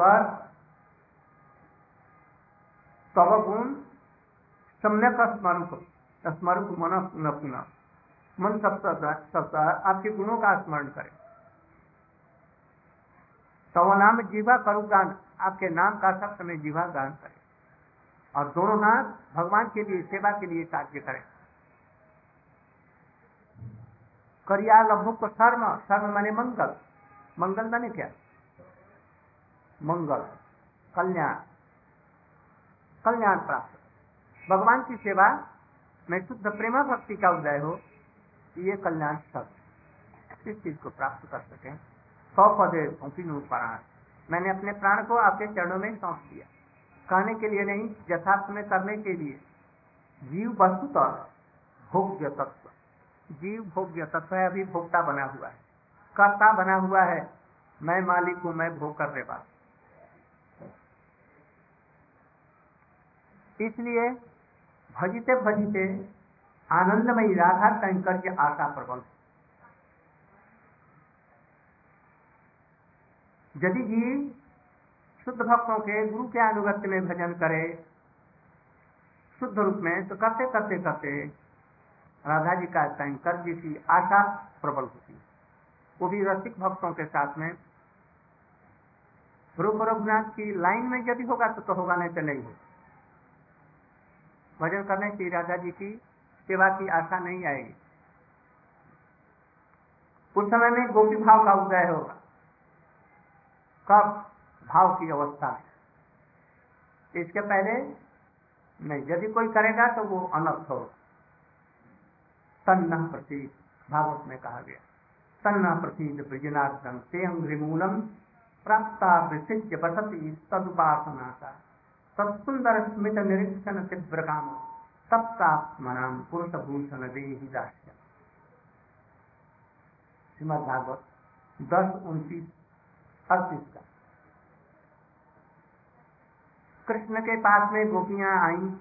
पर तब गुण सम्यक स्मरण स्मरण मन पुनः पुनः मन सप्ताह आपके गुणों का स्मरण करें। तो नाम जीवा करु गान, आपके नाम का सब समय जीवा गान करें। और दोनों हाथ भगवान के लिए, सेवा के लिए कार्य करें। करिया लभु को शर्म शर्म माने मंगल। मंगल माने क्या? मंगल, कल्याण कल्याण प्राप्त। भगवान की सेवा में शुद्ध प्रेमा भक्ति का उदय हो, ये कल्याण सब। इस चीज़ को प्राप्त कर सके। सौ पदे प्राण मैंने अपने प्राण को आपके चरणों में सौंप दिया। कहने के लिए नहीं, यथार्थ में करने के लिए। जीव वस्तुतः भोग्य तत्व। जीव भोग्य तत्व है, अभी भोक्ता बना हुआ है। कर्ता बना हुआ है। मैं मालिक हूँ, मैं भोग करने वाला इसलिए भजते भजते आनंदमयी राधा कंकर के आशा प्रबल यदि जीव शुद्ध भक्तों के गुरु के अनुगत्य में भजन करे शुद्ध रूप में तो करते करते करते राधा जी का शंकर जी की आशा प्रबल होती वो भी रसिक भक्तों के साथ में रूप रघुनाथ की लाइन में यदि होगा तो, तो होगा नहीं तो नहीं होगा। भजन करने की राधा जी की सेवा की आशा नहीं आएगी। उस समय में गोपी भाव का उदय होगा। कब? भाव की अवस्था में इसके पहले नहीं, यदि कोई करेगा तो वो अनर्थ होगा। तन्ना प्रतीक भागवत में कहा गया। तन्ना प्रतीक ब्रजनार्थम ते अंग्रिमूलम प्राप्ता बसती तदुपासना का तत्सुंदर स्मित निरीक्षण तीव्र काम तप्तात्मनाम पुरुष भूषण देही दास्य श्रीमद भागवत दस उनतीस अड़तीस का। कृष्ण के पास में गोपियाँ आई।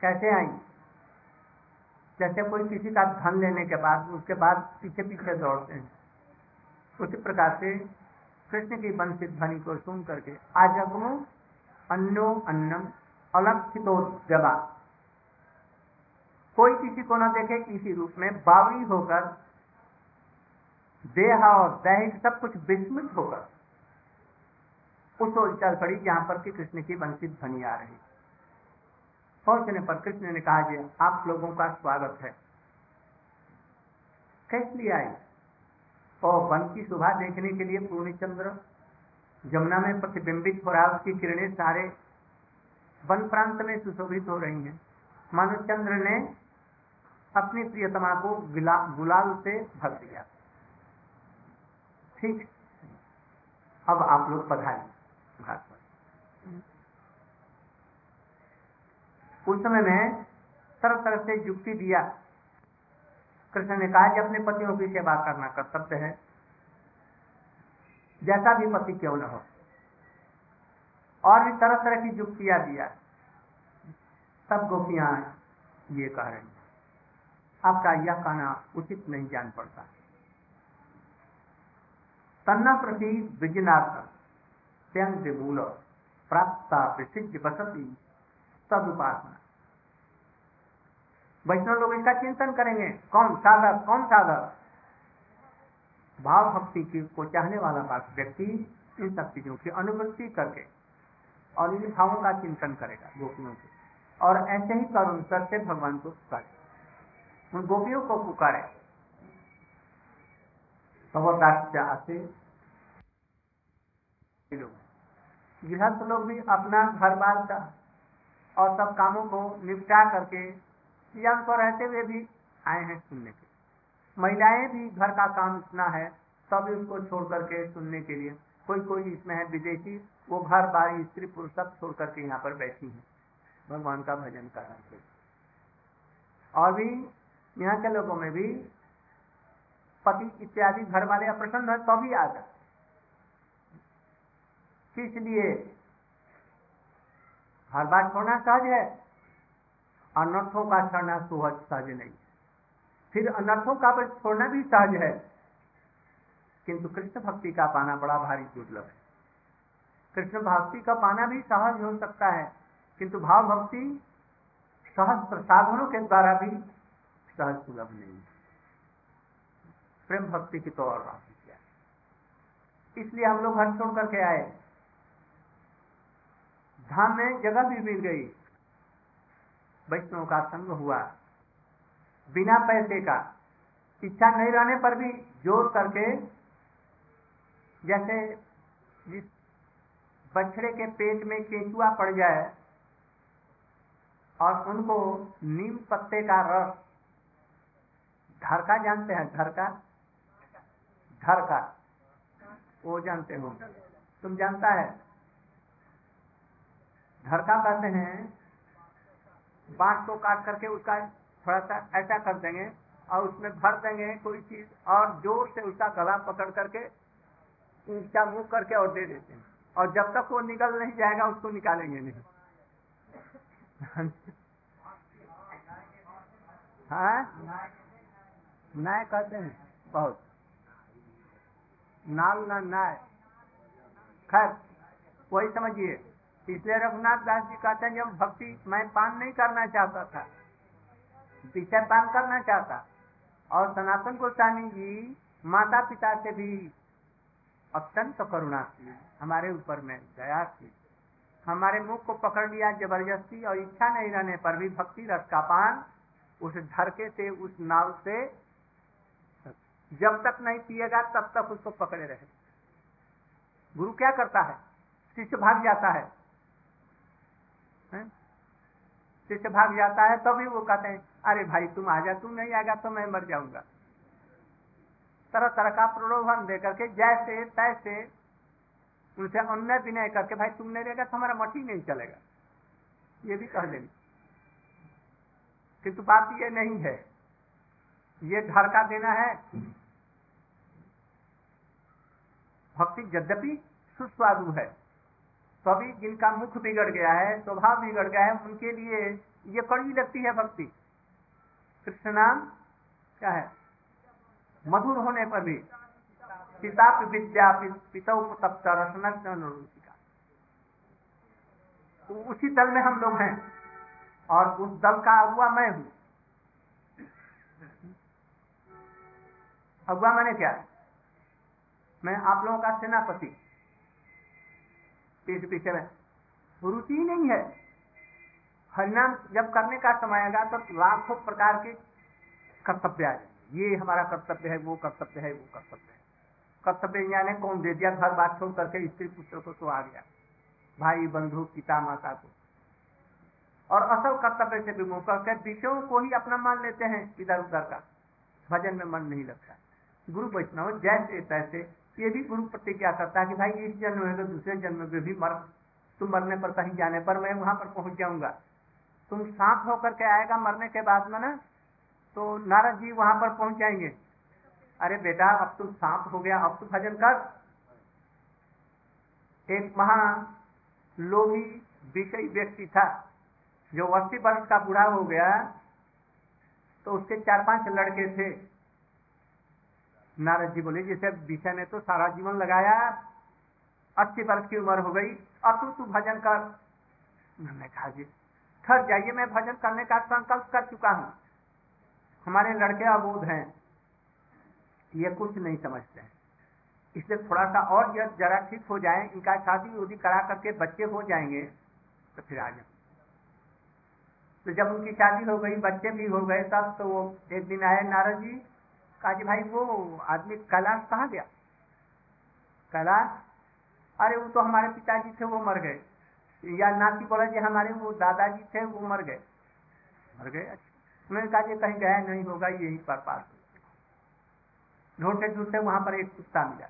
कैसे आई? जैसे कोई किसी का धन लेने के बाद, उसके बाद पीछे पीछे दौड़ते हैं। उसी प्रकार से कृष्ण की वंशित ध्वनि को सुन करके आजगमो अन्नो अन्नम अलक्षितोद्यवा कोई किसी को न देखे किसी रूप में बावरी होकर, देह और दैहिक सब कुछ विस्मित होकर, उस ओर चल पड़ी जहाँ पर कि कृष्ण की वंशित ध्वनि आ रही। पहुँचने पर कृष्ण ने कहा आप लोगों का स्वागत है। कैस आई? और वन की शोभा देखने के लिए पूर्ण चंद्र जमुना में प्रतिबिंबित हो रहा उसकी किरणें सारे वन प्रांत में सुशोभित हो रही हैं। मानो चंद्र ने अपनी प्रियतमा को गुलाल से भर दिया। ठीक। अब आप लोग पर। उस समय में तरह तरह से युक्ति दिया। कृष्ण ने कहा कि अपने पतियों की सेवा करना कर्तव्य है। जैसा भी पति क्यों न हो। और भी तरह तरह की युक्तियाँ दिया सब गोपियाँ ये कह रही आपका यह कहना उचित नहीं जान पड़ता। तन्ना प्रति त्यंग मूल प्राप्त प्रसिद्ध बसती तद उपासना वैष्णव लोग इसका चिंतन करेंगे। कौन साधक? कौन साधक? भाव भक्ति की चाहने वाला व्यक्ति इन सब चीज़ों की अनुवृत्ति करके और इन भावों का चिंतन करेगा गोपियों के और ऐसे ही करुण से भगवान को पुकारे। उन गोपियों को पुकारे। से गृहस्थ लोग भी अपना घर बार का और सब कामों को निपटा करके यंग को रहते हुए भी आए हैं सुनने के महिलाएँ भी घर का काम इतना है तब उसको छोड़ करके सुनने के लिए। कोई कोई इसमें है विदेशी, वो घर, बार, स्त्री, पुरुष सब छोड़ करके यहाँ पर बैठी है। भगवान का भजन कर के लिए और भी यहाँ के लोगों में भी पति इत्यादि घर वाले अप्रसन्न है तो भी आ जाते हर बात छोड़ना सहज है। अनर्थों का छोड़ना सहज सहज नहीं। फिर अनर्थों का छोड़ना भी सहज है। किंतु कृष्ण भक्ति का पाना बड़ा भारी दुर्लभ है। कृष्ण भक्ति का पाना भी सहज हो सकता है, किंतु भाव भक्ति सहज प्रसाधनों के द्वारा भी सहज सुलभ नहीं। प्रेम भक्ति की तो और राशि क्या इसलिए हम लोग घर छोड़ करके आए। धाम में जगह भी मिल गई। वैष्णव का संग हुआ। बिना पैसे का। इच्छा नहीं रहने पर भी ज़ोर करके, जैसे जिस बछड़े के पेट में केंचुआ पड़ जाए और उनको नीम पत्ते का रस, धरका जानते हैं? धरका? धरका। वो जानते हो तुम जानता है? धरका कहते हैं बाँस को काट करके उसका थोड़ा सा ऐसा कर देंगे और उसमें भर देंगे कोई चीज़ और ज़ोर से उसका गला पकड़ करके ऊँचा मुँह करके और दे देते हैं। और जब तक वो निकल नहीं जाएगा, उसको निकालेंगे नहीं। हाँ? नाय कहते हैं। बहुत। नाल ना नाय। खैर, वही समझिए। इसलिए रघुनाथ दास जी कहते हैं, जब भक्ति मैं पान नहीं करना चाहता था विषय पान करना चाहता। और सनातन गोस्वामी जी माता पिता से भी अत्यंत करुणा थी हमारे ऊपर में दया थी हमारे मुख को पकड़ लिया ज़बरदस्ती और इच्छा नहीं रहने पर भी भक्ति रस का पान उस धरके से, उस नाव से जब तक नहीं पिएगा, तब तक उसको पकड़े रहे। गुरु क्या करता है? शिष्य भाग जाता है। शिष्य भाग जाता है, तभी तो वो कहते हैं, अरे भाई, तुम आ जा तुम नहीं आएगा तो मैं मर जाऊँगा। तरह तरह का प्रलोभन दे करके जैसे, तैसे उनसे अन्य विनय करके, भाई, तुम नहीं रहेगा तो हमारा ही नहीं चलेगा। ये भी कह देंगे। किंतु बात ये नहीं है। ये घर का देना है। भक्ति यद्यपि सुस्वादु है। तभी जिनका मुख बिगड़ गया है, स्वभाव बिगड़ गया है, उनके लिए ये कड़वी लगती है भक्ति। कृष्ण नाम क्या है? मधुर होने पर भी। पिता विद्या पिता तो उसी दल में हम लोग हैं और उस दल का अगुआ मैं हूँ। अगुआ मैंने क्या? मैं आप लोगों का सेनापति। पीछे पीछे में। रुचि नहीं है। हरिनाम जब करने का समय आएगा तो लाखों प्रकार के कर्तव्य आए ये हमारा कर्तव्य है, वो कर्तव्य है, वो कर्तव्य है। कर्तव्य यानी कौन दे दिया? घर बात छोड़ करके स्त्री पुत्र को तो आ गया। भाई, बंधु, पिता, माता को। और असल कर्तव्य से भी विमुख करके विषयों को ही अपना मान लेते हैं इधर उधर का। भजन में मन नहीं लगता। गुरु वैष्णव जैसे तैसे ये भी गुरु प्रतिज्ञा करता है कि भाई इस जन्म में तो दूसरे जन्म में भी मर, तुम मरने पर कहीं जाने पर मैं वहाँ पर पहुँच जाऊँगा। तुम सांप होकर के आएगा मरने के बाद में ना तो नारद जी वहाँ पर पहुँच जाएँगे। अरे बेटा, अब तुम सांप हो गया, अब तू भजन कर। एक महा लोभी विषय व्यक्ति था, जो अस्सी वर्ष का बूढ़ा हो गया तो उसके चार पाँच लड़के थे। नारद जी बोले, जैसे विषय ने तो सारा जीवन लगाया, अस्सी वर्ष की उम्र हो गई अब तू तू भजन कर। मैंने कहा, जी, ठहर जाइए, मैं भजन करने का संकल्प कर चुका हूँ। हमारे लड़के अबोध हैं, ये कुछ नहीं समझते हैं। इसलिए थोड़ा सा और जब जरा ठीक हो जाए, इनका शादी उदी करा करके बच्चे हो जाएँगे तो फिर आ जाए तो जब उनकी शादी हो गई, बच्चे भी हो गए, तब तो वो एक दिन आए नारद जी कहा जी भाई, वो आदमी कैलाश कहाँ गया? कैलाश अरे, वो तो हमारे पिताजी थे, वो मर गए। या नाती बोला जी हमारे, वो दादाजी थे, वो मर गए। मर गए? अच्छा। उन्होंने कहा जी कहीं गया नहीं होगा, यही पर पास ढूंढते ढूंढते वहाँ पर एक कुत्ता मिला।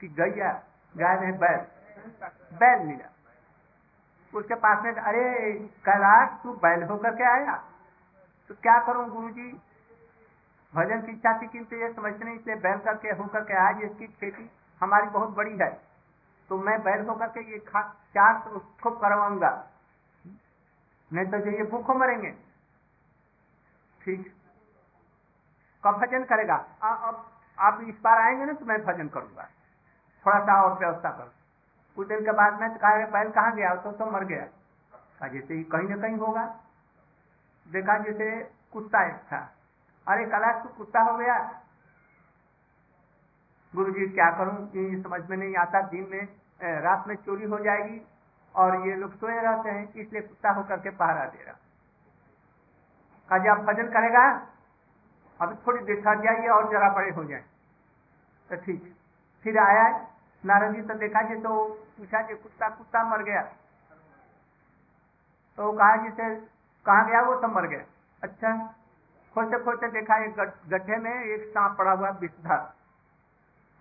कि गैया, गाय में बैल बैल मिला। उसके पास में, अरे कैलाश तू बैल होकर के आया। तो क्या करूँ गुरु जी भजन की इच्छा थी किंतु ये समझते नहीं इसलिए बैल करके होकर के आज इसकी खेती हमारी बहुत बड़ी है। तो मैं बैल होकर के ये खा चार तो उसको करवाऊँगा। नहीं तो ये भूखों मरेंगे। ठीक। कब भजन करेगा? आ, अब आप इस बार आएँगे ना तो मैं भजन करूँगा। थोड़ा सा और व्यवस्था कर। कुछ दिन के बाद में कहा बैल कहाँ गया? तो, तो मर गया। जैसे कहीं ना कहीं होगा। देखा जैसे कुत्ता एक था। अरे कला तो कुत्ता हो गया। गुरु जी क्या करूँ? ये समझ में नहीं आता? दिन में रात में चोरी हो जाएगी और ये लोग सोए रहते हैं, इसलिए कुत्ता होकर के पहरा दे रहा। कहा आप भजन करेगा? अभी थोड़ी देर ठहर जाइए और जरा बड़े हो जाए। तो ठीक। फिर आया नारद जी तो देखा जी तो पूछा जी, कुत्ता कुत्ता मर गया। तो कहा जी से, कहा गया वो तो मर गया। अच्छा खोलते खोलते देखा एक गड्ढे में एक सांप पड़ा हुआ विषधर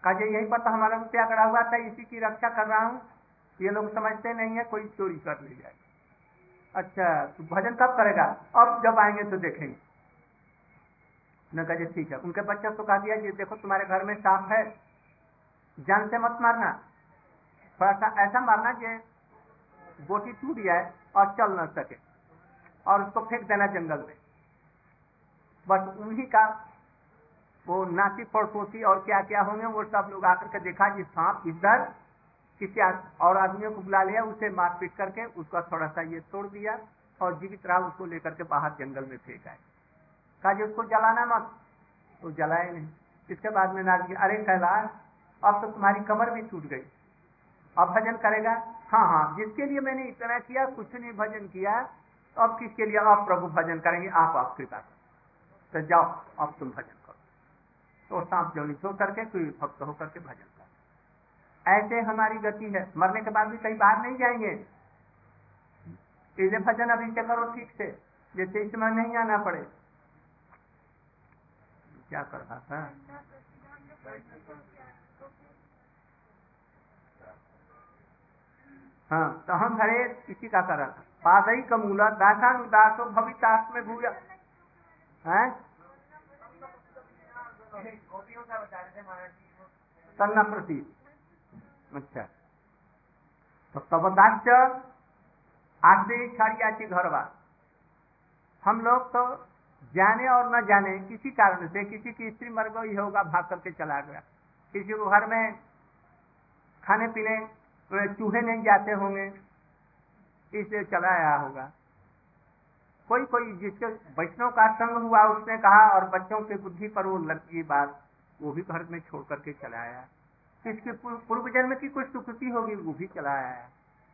कहा, यही पर तो हमारा रुपया गड़ा हुआ था, इसी की रक्षा कर रहा हूँ। ये लोग समझते नहीं है, कोई चोरी कर ले जाए। अच्छा तो भजन कब करेगा? अब जब आएँगे तो देखेंगे। न कहे ठीक है। उनके बच्चे को कहा, दिया, जी, देखो, तुम्हारे घर में सांप है। जान से मत मारना। थोड़ा सा ऐसा मारना कि बोटी टूट जाए और चल न सके और उसको फेंक देना जंगल में। बस उन्हीं का वो नाती पड़ोसी और क्या क्या होंगे, वो सब लोग आकर के देखा जी सांप इधर किसी और आदमियों को बुला लिया, उसे मारपीट करके उसका थोड़ा सा ये तोड़ दिया और जीवित रहा, उसको लेकर के बाहर जंगल में फेंक आए। कहा उसको जलाना मत। तो जलाए नहीं। इसके बाद में नारद जी, अरे कैलाश अब तो तुम्हारी कमर भी टूट गई। अब भजन करेगा? हाँ हाँ जिसके लिए मैंने इतना किया, कुछ नहीं भजन किया। तो अब किसके लिए आप प्रभु भजन करेंगे? आप आप कृपा तो जाओ, अब तुम भजन करो। तो सांप जो छोड़ करके, कोई भक्त होकर के भजन कर। ऐसे हमारी गति है। मरने के बाद भी कहीं बाहर नहीं जाएँगे। इसलिए भजन अभी से करो ठीक से, जैसे इसमें नहीं आना पड़े। क्या कर रहा था? हाँ तो हम धरे इसी का कर रहा था पादई कमूला दासानुदासो भवितास में भूया है? प्रति अच्छा। तो तबदाच आते छाड़ियाची घर बार हम लोग तो जाने और न जाने किसी कारण से किसी की स्त्री मर गई होगा, भाग करके चला गया। किसी को घर में खाने पीने, चूहे नहीं जाते होंगे, इसलिए चला आया होगा। कोई कोई जिसके वैष्णव का संग हुआ, उसने कहा, और बच्चों के बुद्धि पर वो लगी बात, वो भी घर में छोड़ करके चला आया। किसके पूर्व जन्म की कुछ सुकृति होगी, वो भी चला आया।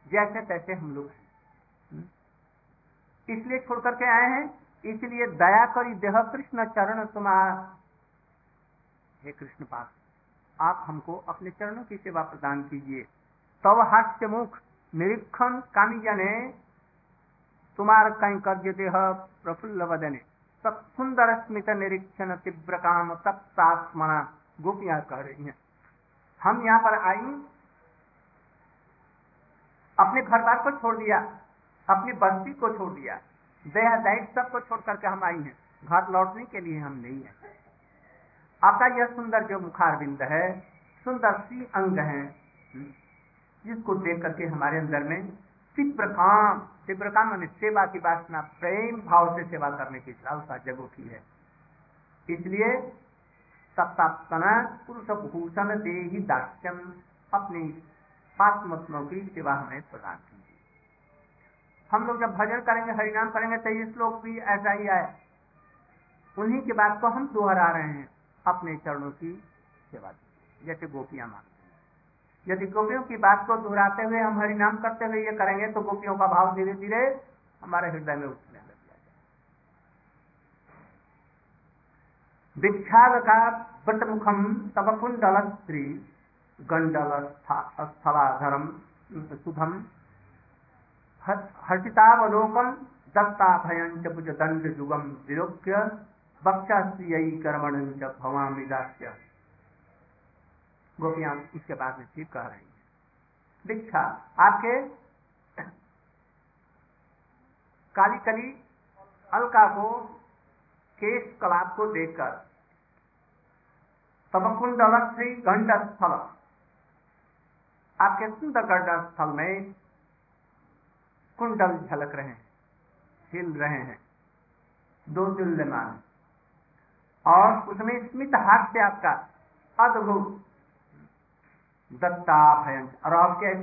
जैसे तैसे हम लोग हम्म। इसलिए छोड़ करके आए हैं, इसलिए दया करी देह कृष्ण चरण तुम्हारा। हे कृष्ण पास आप हमको अपने चरणों की सेवा प्रदान कीजिए। तव हास्य मुख निरीक्षण कामी जने देह प्रफुल्ल वदने। तब सुंदर स्मित निरीक्षण तीव्र काम तत्मना गोपियाँ कह रही हैं। हम यहाँ पर आई, अपने घर बार को छोड़ दिया, अपनी बस्ती को छोड़ दिया। दया दैट सबको छोड़ करके हम आई हैं। घर लौटने के लिए हम नहीं है। आपका यह सुंदर जो मुखार बिंद है, सुंदर सी अंग है, जिसको देख करके हमारे अंदर में तीव्र काम मान सेवा की वासना, प्रेम भाव से सेवा करने की लालसा जगो की है। इसलिए सत्तापना पुरुष भूषण दे ही दास्यम अपनी पात्मत्मों की सेवा हमें प्रदान की हम लोग जब भजन करेंगे, हरिनाम करेंगे तो ये श्लोक भी ऐसा ही आए उन्हीं की बात को हम दोहरा रहे हैं, अपने चरणों की सेवा जैसे गोपियाँ मांगते यदि गोपियों की बात को दोहराते हुए हम हरिनाम करते हुए ये करेंगे तो गोपियों का भाव धीरे धीरे हमारे हृदय में उठने लग जाएगा का वटमुखम तब कुंडल स्त्री गंडल स्थलाधरम सुधम हर्षितावलोकम दत्ता भयंच भुज दंड जुगम विलोक्य बक्षास्त्रिय कर्मण भवामी दास्य गोपियाँ इसके बाद में ठीक कह रही है। दीक्षा, आपके काली कली अलका को केश कलाप को देखकर तब कुंडल श्री गंड स्थल आपके सुंदर गंड स्थल में कुंडल झलक रहे हैं, हिल रहे हैं, दो जुल्यमान और उसमें स्मित हाथ से आपका अद्भुत दत्ता भयंत और आपके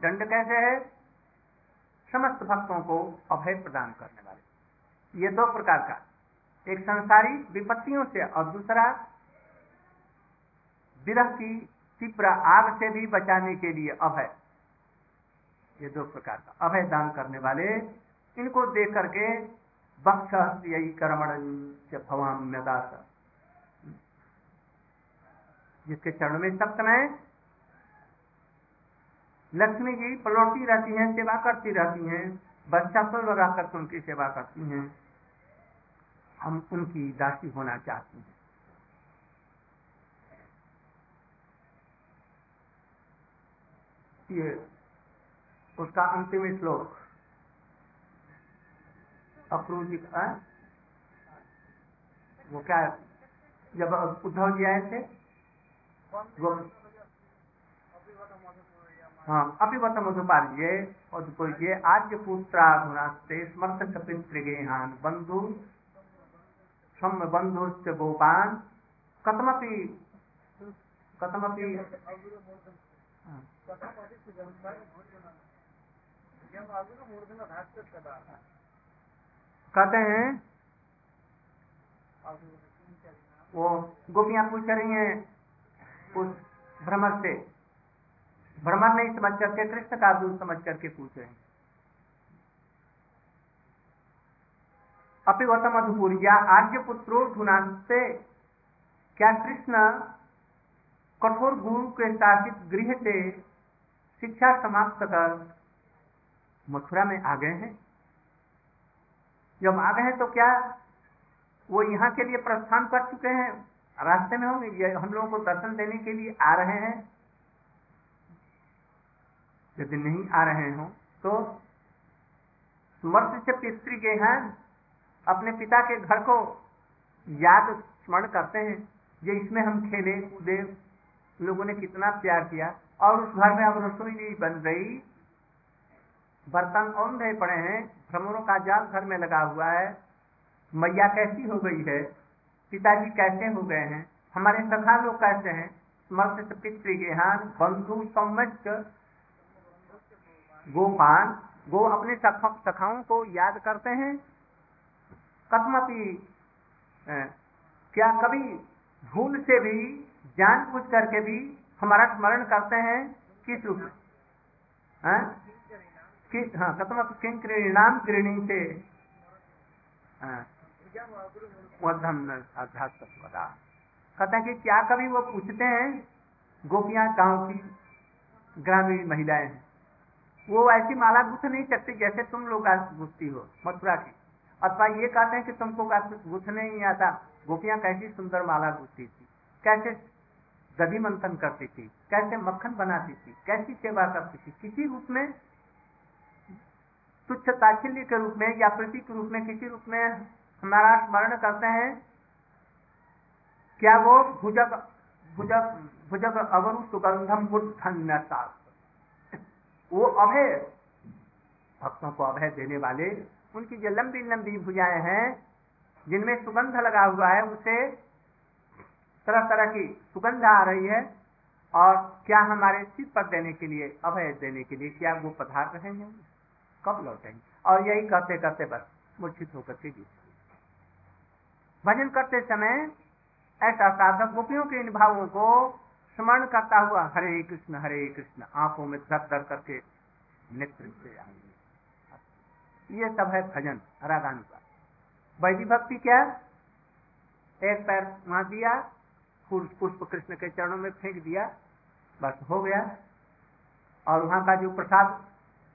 दंड कैसे है? समस्त भक्तों को अभय प्रदान करने वाले। ये दो प्रकार का। एक संसारी विपत्तियों से और दूसरा विरह की तीव्र आग से भी बचाने के लिए अभय। ये दो प्रकार का। अभय दान करने वाले, इनको देख करके बक्ष यही कर्मण भवाम्यदास। जिसके चरण में सप्तमय लक्ष्मी जी पलौटी रहती हैं, सेवा करती रहती हैं बच्चा पर लगा करके उनकी सेवा करती हैं। हम उनकी दासी होना चाहती हैं। ये उसका अंतिम श्लोक। अक्रूर जी का, वो क्या, जब उद्धव जी आए थे हाँ अपिवत मधुपाल ये, और ये आद्य पुत्रा गुणास्ते स्मर्थ पितृगेहान बंधु, सम बंधुश्च गोपान कथमपि कहते हैं, वो गोपियाँ पूछ रही हैं उस भ्रमर से। भ्रमर नहीं समझ करके, कृष्ण का दूध समझ करके पूछ रहे हैं। अपिवत मधुपुरिया आर्य पुत्रो धुनाते क्या कृष्ण कठोर गुरु के शासित गृह से शिक्षा समाप्त कर मथुरा में आ गए हैं? जब आ गए हैं तो क्या वो यहाँ के लिए प्रस्थान कर चुके हैं? रास्ते में ये, हम लोगों को दर्शन देने के लिए आ रहे हैं। यदि नहीं आ रहे हो तो स्मर्थ से पितृ के हैं, अपने पिता के घर को याद स्मरण करते हैं, ये इसमें हम खेले, कूदे, लोगों ने कितना प्यार किया। और उस घर में अब रसोई नहीं बन रही। बर्तन औंधे पड़े हैं, भ्रमरों का जाल घर में लगा हुआ है। मैया कैसी हो गई है? पिताजी कैसे हो गए हैं? हमारे सखा लोग कैसे हैं? स्मर्थ पितृगेहान बंधु सम्मत गोपान गो अपने सखाओं को याद करते हैं? कथमपि क्या कभी भूल से भी, जान पूछ करके भी हमारा स्मरण करते हैं? किस रूप में? हाँ कथम किंकृणाम कृणी से। कहते हैं कि क्या कभी वो पूछते हैं, गोपियाँ गाँव की ग्रामीण महिलाएँ वो ऐसी माला गुथ नहीं सकती जैसे तुम लोग गुथती हो, मथुरा की। अथवा ये कहते हैं कि तुमको गुथने नहीं आता। गोपियाँ कैसी सुंदर माला गुथती थी, कैसे दधि मंथन करती थी, कैसे मक्खन बनाती थी, कैसी सेवा करती थी। किसी रूप में, तुच्छ ताच्छल्य के रूप में या प्रति के रूप में, किसी रूप में हमारा स्मरण करते हैं, क्या वो भुजग भुजग भुजग अवरु सुगंधम वो अभय, भक्तों को अभय देने वाले, उनकी जो लंबी लंबी भुजाएँ हैं, जिनमें सुगंध लगा हुआ है, उसे तरह तरह की सुगंध आ रही है, और क्या हमारे सिर पर देने के लिए, अभय देने के लिए क्या वो पधार रहे हैं? कब लौटेंगे? और यही कहते कहते बस, मूर्छित होकर के जीत। भजन करते समय ऐसा साधक गोपियों के इन भावों को स्मरण करता हुआ हरे कृष्ण हरे कृष्ण, आँखों में धर धर करके नेत्र से ये सब है भजन रागान का वैदिक भक्ति क्या? एक पैर वहाँ दिया पुष्प कृष्ण के चरणों में फेंक दिया, बस हो गया। और वहाँ का जो प्रसाद,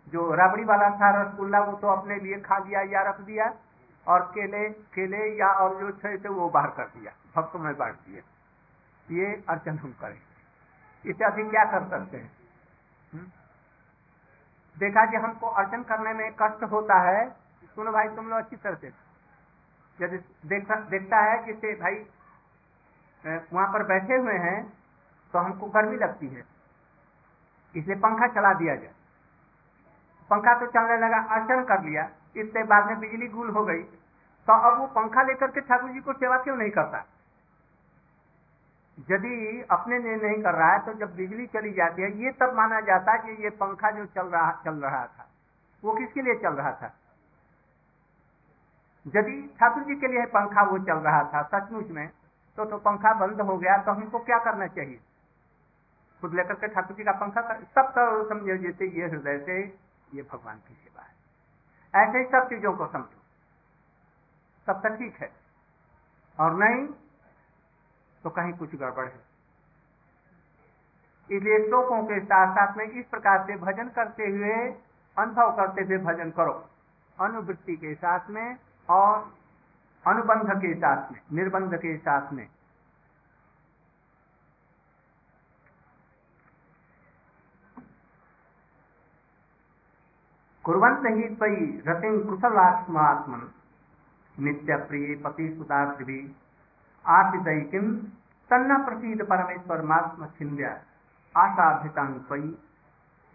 जो राबड़ी वाला था, रसगुल्ला, वो तो अपने लिए खा दिया या रख दिया। और केले केले या और जो थे वो बाहर कर दिया। भक्तों में बांट दिया। ये अर्चन हम करें। इससे अधिक क्या कर सकते हैं? हुँ? देखा कि हमको अर्चन करने में कष्ट होता है। सुनो भाई तुम लोग अच्छी तरह से यदि देख, देखता है कि भाई वहाँ पर बैठे हुए हैं तो हमको गर्मी लगती है। इसलिए पंखा चला दिया जाए। पंखा तो चलने लगा अर्चन कर लिया। इससे बाद में बिजली गुल हो गई। तो अब वो पंखा लेकर के ठाकुर जी को सेवा क्यों नहीं करता? यदि अपने लिए नहीं कर रहा है तो जब बिजली चली जाती है, ये तब माना जाता है कि ये पंखा जो चल रहा चल रहा था, वो किसके लिए चल रहा था? यदि ठाकुर जी के लिए पंखा वो चल रहा था सचमुच में तो तो पंखा बंद हो गया तो हमको क्या करना चाहिए? खुद लेकर के ठाकुर जी का पंखा कर, सब तो समझो जैसे ये हृदय से ये भगवान की सेवा है। ऐसे ही सब चीज़ों को समझो। सब तो ठीक है। और नहीं तो कहीं कुछ गड़बड़ है। इसलिए श्लोकों के साथ साथ में इस प्रकार से भजन करते हुए, अनुभव करते हुए भजन करो। अनुवृत्ति के साथ में और अनुबंध के साथ में, निर्बंध के साथ में। कुरंत ही पई रतिं कुशलात्मात्मन नित्य प्रिय पति सुदात्रि आर्थिदैकिम तन्न प्रसीद परमेश्वर मात्म छिंद्या आशाभितांग पई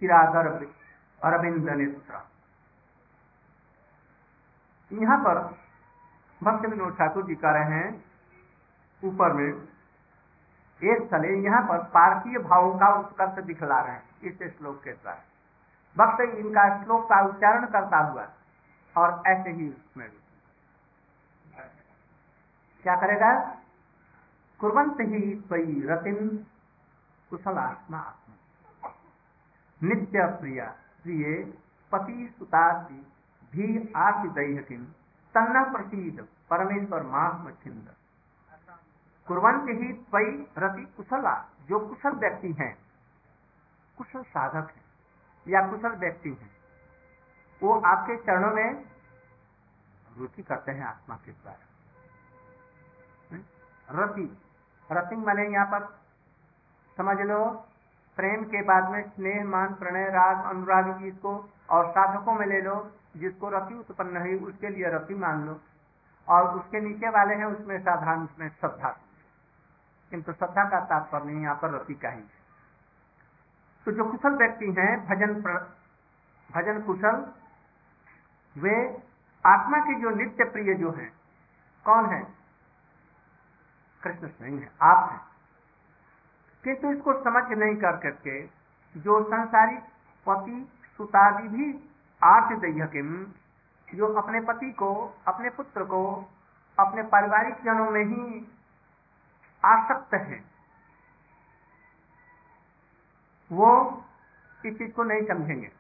चिरादर अरविंद नेत्र यहाँ पर भक्त विनोद ठाकुर जी कह रहे हैं, ऊपर में एक स्थले यहाँ पर पार्थिव भावों का उत्कर्ष दिखला रहे हैं, इस श्लोक के द्वारा। भक्त इनका श्लोक का उच्चारण करता हुआ और ऐसे ही उसमें क्या करेगा? कुरंत ही स्वयं रतिन कुशलात्मा नित्य प्रिया, प्रिय, पति सुतादि भी आसिदैहकिन तन्ना प्रसिद, परमेश्वर माह छिंद कुरंत ही त्वई रति कुशला, जो कुशल व्यक्ति हैं, कुशल साधक है, या कुशल व्यक्ति हैं, वो आपके चरणों में रुचि करते हैं आत्मा के द्वारा। रति। रति माने यहाँ पर समझ लो प्रेम के बाद में स्नेह मान प्रणय राग अनुराग जिसको और साधकों में ले लो जिसको रति उत्पन्न हुई उसके लिए रति मान लो। और उसके नीचे वाले हैं उसमें साधारण उसमें श्रद्धा। किंतु श्रद्धा का तात्पर्य नहीं यहाँ पर रति का ही। तो जो कुशल व्यक्ति हैं भजन प्र, भजन कुशल वे आत्मा के जो नित्य प्रिय जो हैं कौन है? कृष्ण स्वयं है, आप हैं। किंतु इसको समझ नहीं कर करके जो संसारी पति सुतादि भी आठ दह्यकिम जो अपने पति को, अपने पुत्र को, अपने पारिवारिक जनों में ही आसक्त है, वो इस चीज़ को नहीं समझेंगे।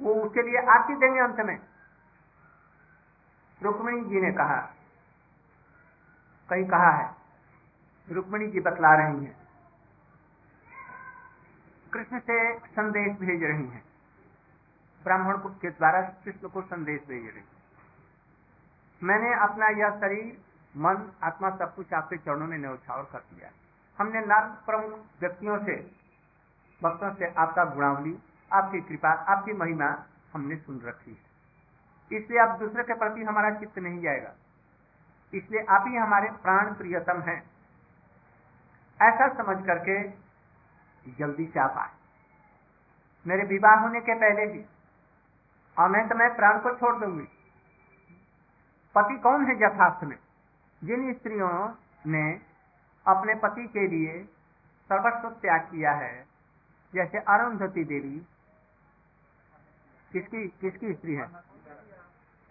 वो उसके लिए आरती देंगे अंत में। रुक्मणी जी ने कहा कहीं कहा है रुक्मणी जी बतला रही हैं। कृष्ण से संदेश भेज रही हैं। ब्राह्मण के द्वारा कृष्ण को संदेश भेज रही है। मैंने अपना यह शरीर, मन, आत्मा सब कुछ आपके चरणों में न्यौछावर कर दिया। हमने नाम प्रमुख व्यक्तियों से, भक्तों से आपका गुणावली, आपकी कृपा, आपकी महिमा हमने सुन रखी है। इसलिए आप दूसरे के प्रति हमारा चित्त नहीं जाएगा। इसलिए आप ही हमारे प्राण प्रियतम हैं। ऐसा समझ करके जल्दी से आप आए। मेरे विवाह होने के पहले ही और मैं प्राण को छोड़ दूँगी। पति कौन है यथार्थ में? जिन स्त्रियों ने अपने पति के लिए सर्वस्व त्याग किया है जैसे अरुंधति देवी किसकी किसकी स्त्री है,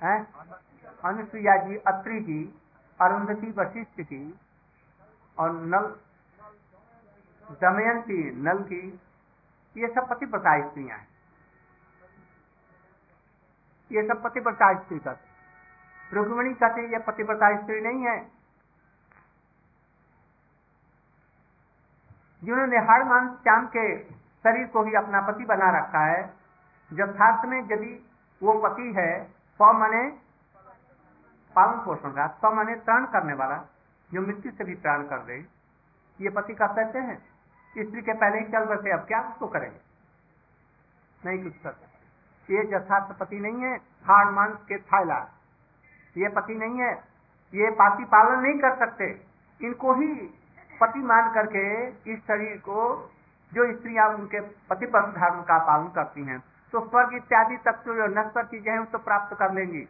है? अनुसुईया जी अत्री की अरुंधति वशिष्ठ की और नल दमयंती नल की ये सब पतिव्रता स्त्रियाँ हैं। ये सब पतिव्रता स्त्री कहते रुक्मणी कहते ये पतिव्रता स्त्री नहीं है। जिन्होंने हर मान श्याम के शरीर को ही अपना पति बना रखा है, यथार्थ में यदि वो पति है तो मने पालन पोषण का तो मने त्राण करने वाला, जो मृत्यु से भी प्राण कर दे, ये पति का कहते हैं। स्त्री के पहले ही चल बसे अब क्या उसको करेंगे? नहीं कुछ कर सकते। ये यथार्थ पति नहीं है, हाड़ मांस के थैला ये पति नहीं है, ये पाति पालन नहीं कर सकते। इनको ही पति मान करके इस शरीर को, जो स्त्रियाँ उनके पति पर धर्म का पालन करती हैं तो स्वर्ग इत्यादि तक तो जो नश्वर चीज़ें हैं तो प्राप्त कर लेंगी।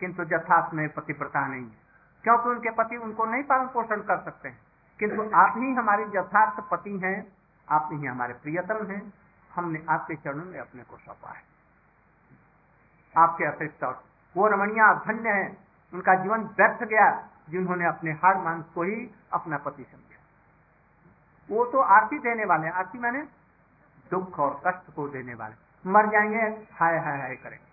किंतु यथार्थ में पतिव्रता नहीं है। क्योंकि उनके पति उनको नहीं पालन पोषण कर सकते हैं। किंतु आप ही हमारे यथार्थ पति हैं, आप ही हमारे प्रियतम हैं, हमने आपके चरणों में अपने को सौंपा है। आपके अतिरिक्त वो रमणिया धन्य है, उनका जीवन व्यर्थ गया, जिन्होंने अपने हार मांस को ही अपना पति समझा। वो तो आरती देने वाले आरती मैंने दुख और कष्ट को देने वाले। मर जाएँगे, हाय हाय हाय करेंगे।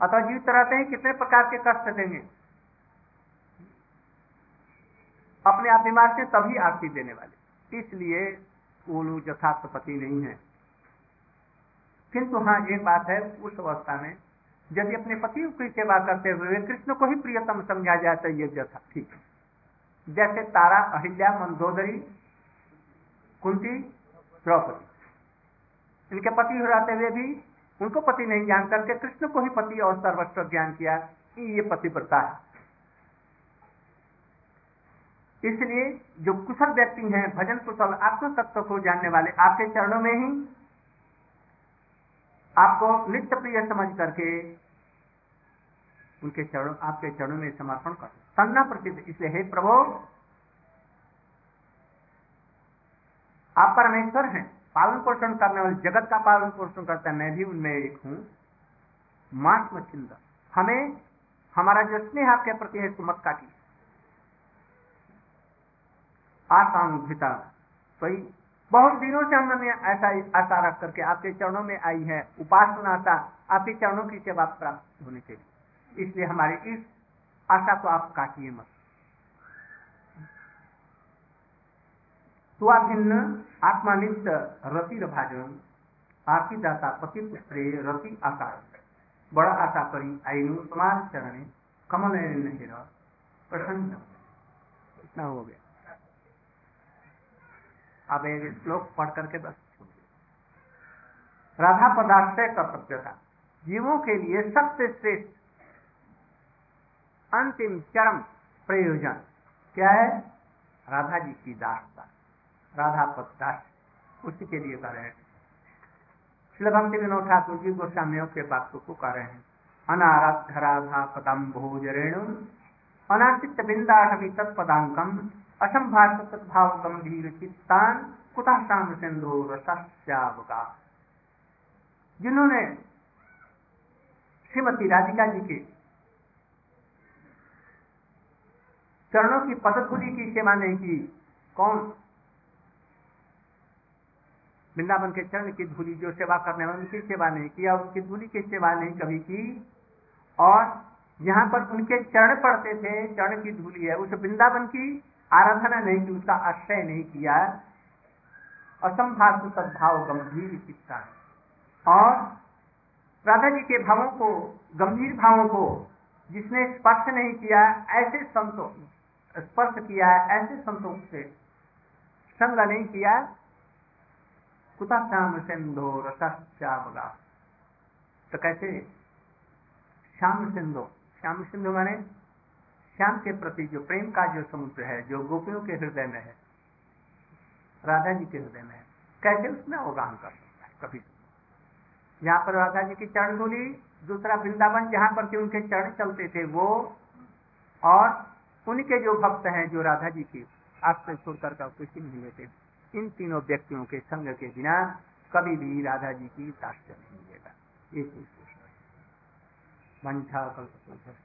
अतः जीवित रहते हैं, कितने प्रकार के कष्ट देंगे। अपने आप बीमार से तभी आरती देने वाले। इसलिए वो लोग यथार्थ पति नहीं है। किंतु हाँ एक बात है, उस अवस्था में यदि अपने पति की सेवा करते हुए कृष्ण को ही प्रियतम समझा जाए तो ये जथा ठीक है। जैसे तारा, अहिल्या, मंदोदरी, कुंती, द्रौपदी। इनके पति हो जाते हुए भी उनको पति नहीं जान करके कृष्ण को ही पति और सर्वस्व ज्ञान किया। ये पतिव्रता है। इसलिए जो कुशल व्यक्ति हैं, भजन कुशल आत्म तत्व को जानने वाले, आपके चरणों में ही आपको नित्य प्रिय समझ करके उनके चरणों, आपके चरणों में समर्पण कर। सन्ना प्रसिद्ध, इसलिए हे प्रभु, आप परमेश्वर हैं, पालन पोषण करने वाले, जगत का पालन पोषण करता है, मैं भी उनमें एक हूँ। मास मच्छिंदा हमें, हमारा जो स्नेह आपके प्रति है सुमत काटी आसानुभिता सही? बहुत दिनों से हमने ऐसा आशा रख करके आपके चरणों में आई है। उपासना आशा आपके चरणों की सेवा प्राप्त होने के लिए। इसलिए हमारी इस आशा को आप काटिए मत। भिन्न आत्मानित रति भाजन आपकी दाता पति पुत्रे रति आकार। बड़ा आशा परी आईनु समाज चरण कमल प्रसन्न। इतना हो गया। अब एक श्लोक पढ़ करके बस राधा पदार्थ कर्तव्यता जीवों के लिए सबसे श्रेष्ठ अंतिम चरम प्रयोजन क्या है? राधा जी की दासता। राधा पद दास उसी के लिए कर रहे हैं। श्री विनोद ठाकुर जी गोस्वामियों के बातों को कर रहे हैं। अनाराध्य राधा पदम भोज रेणु अनाचित बिंदाटवी तत्पदांकम असंभाष सद्भाव गंभीर चित्तान कुतः सिंधु रसावका जिन्होंने श्रीमती राधिका जी के चरणों की पदधूलि की सेवा नहीं की, कौन? वृंदावन के चरण की धूली जो सेवा करने वाले, उनकी सेवा नहीं की और उनकी धूली की सेवा नहीं कभी की। और यहाँ पर उनके चरण पड़ते थे, चरण की धूली है। उस वृंदावन की आराधना नहीं की, उसका आश्रय नहीं किया असंभाव सद्भाव गंभीर चित्ता और राधा जी के भावों को, गंभीर भावों को जिसने स्पर्श नहीं किया, ऐसे संतों, स्पर्श किया ऐसे संतों से संग नहीं किया। कुता श्याम सिंधो रसा तो कैसे? श्याम सिंधो। श्याम सिंधु माने श्याम के प्रति जो प्रेम का जो समुद्र है, जो गोपियों के हृदय में है, राधा जी के हृदय में है, कैसे उसमें अवगान कर सकता है कभी? यहाँ पर राधा जी की चरण धूली दूसरा वृंदावन जहाँ पर के उनके चरण चलते थे, वो और उनके जो भक्त हैं, जो राधा जी की आश्रय छोड़कर का कुछ नहीं लेते इन तीनों व्यक्तियों के संग के बिना कभी भी राधा जी की दास्य नहीं मिलेगा ये चीज़ मंठा कल्प